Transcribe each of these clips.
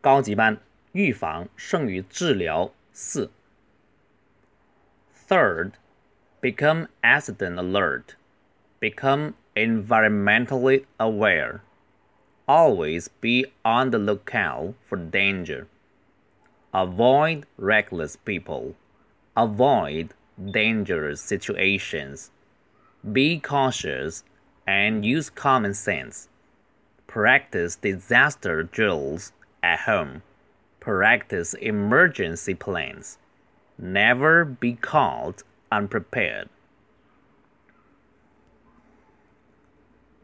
高级班预防胜于治疗四。Third, become accident alert. Become environmentally aware. Always be on the lookout for danger. Avoid reckless people. Avoid dangerous situations. Be cautious and use common sense. Practice disaster drills at home. Practice emergency plans. Never be caught unprepared.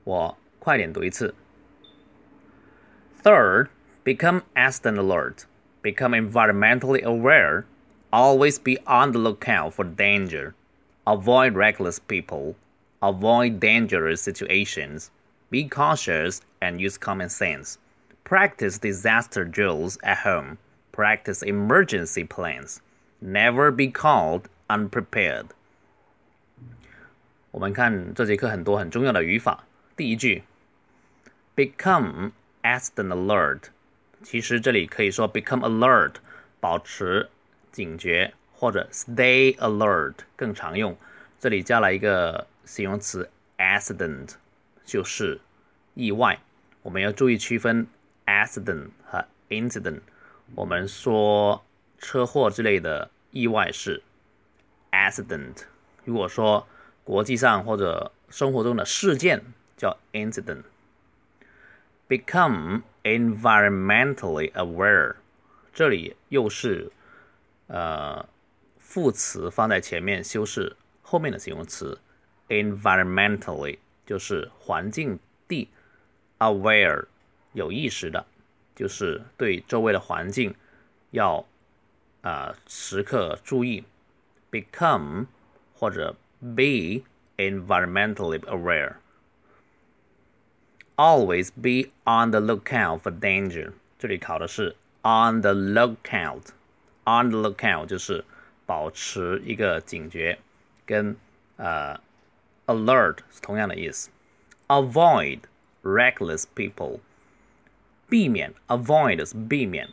我快点读一次。Third, become accident alert. Become environmentally aware. Always be on the lookout for danger. Avoid reckless people. Avoid dangerous situations. Be cautious and use common sense. Practice disaster drills at home. Practice emergency plans. Never be caught unprepared. 我们看这节课很多很重要的语法。第一句，become accident alert，其实这里可以说 become alert，保持警觉，或者 stay alert 更常用。这里加了一个形容词 accident，就是意外。我们要注意区分 accident 和 incident。我们说车祸之类的意外是 accident。如果说国际上或者生活中的事件叫 incident。Become environmentally aware，这里又是呃副词放在前面修饰后面的形容词 environmentally 就是环境地，aware 有意识的，就是对周围的环境要啊、呃、时刻注意。Become 或者 be environmentally aware。Always be on the lookout for danger。这里考的是 on the lookout。on the lookout 就是保持一个警觉，跟呃 alert 是同样的意思。Avoid reckless people。 避免 avoid 是避免，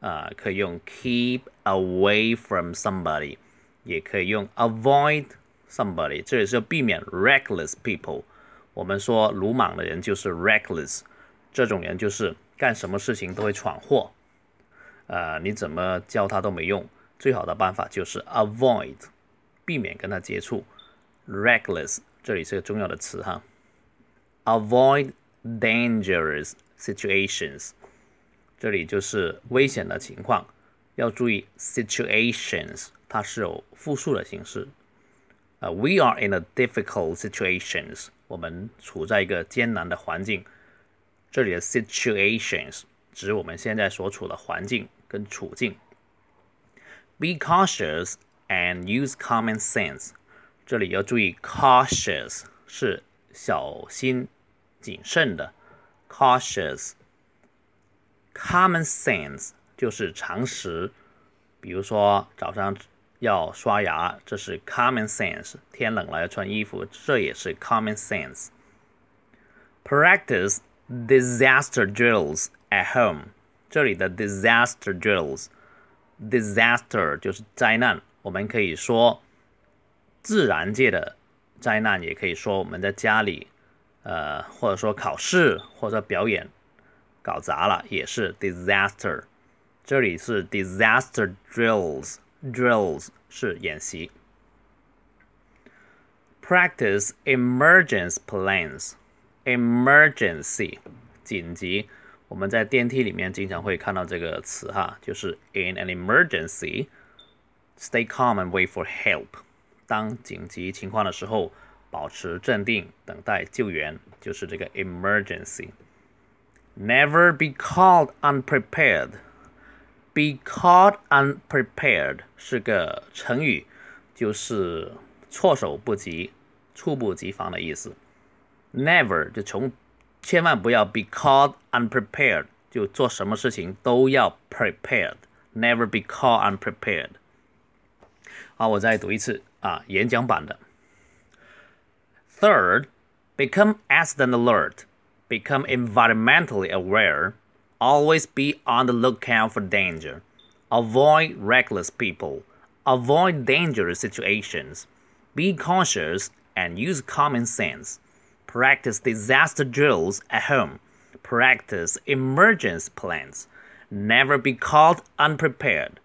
啊、可以用 keep away from somebody，也可以用 avoid somebody。这里是要避免 reckless people。我们说鲁莽的人就是 reckless，这种人就是干什么事情都会闯祸，呃，你怎么教他都没用。最好的办法就是 avoid，避免跟他接触。reckless 这里是个重要的词哈。avoid dangerous situations，这里就是危险的情况，要注意 situations，它是有复数的形式。呃、，we are in a difficult situations。我们处在一个艰难的环境，这里的 situations 指我们现在所处的环境跟处境。Be cautious and use common sense。这里要注意，cautious 是小心谨慎的 ，cautious。Common sense 就是常识，比如说早上要刷牙，这是 common sense。天冷了要穿衣服，这也是 common sense。Practice disaster drills at home。这里的 disaster drills，disaster 就是灾难，我们可以说自然界的灾难，也可以说我们在家里， 呃，或者说考试或者表演搞砸了，也是 disaster。这里是 disaster drills。Drills 是演习。Practice emergency plans. Emergency 紧急，我们在电梯里面经常会看到这个词哈，就是 in an emergency, stay calm and wait for help。当紧急情况的时候，保持镇定，等待救援，就是这个 emergency。Never be caught unprepared. Be caught unprepared 是个成语，就是措手不及、猝不及防的意思。Never 就从千万不要 be caught unprepared，就做什么事情都要 prepared。Never be caught unprepared。好，我再读一次啊，演讲版的。Third, become accident alert. Become environmentally aware. Always be on the lookout for danger. Avoid reckless people. Avoid dangerous situations. Be cautious and use common sense. Practice disaster drills at home. Practice emergency plans. Never be caught unprepared.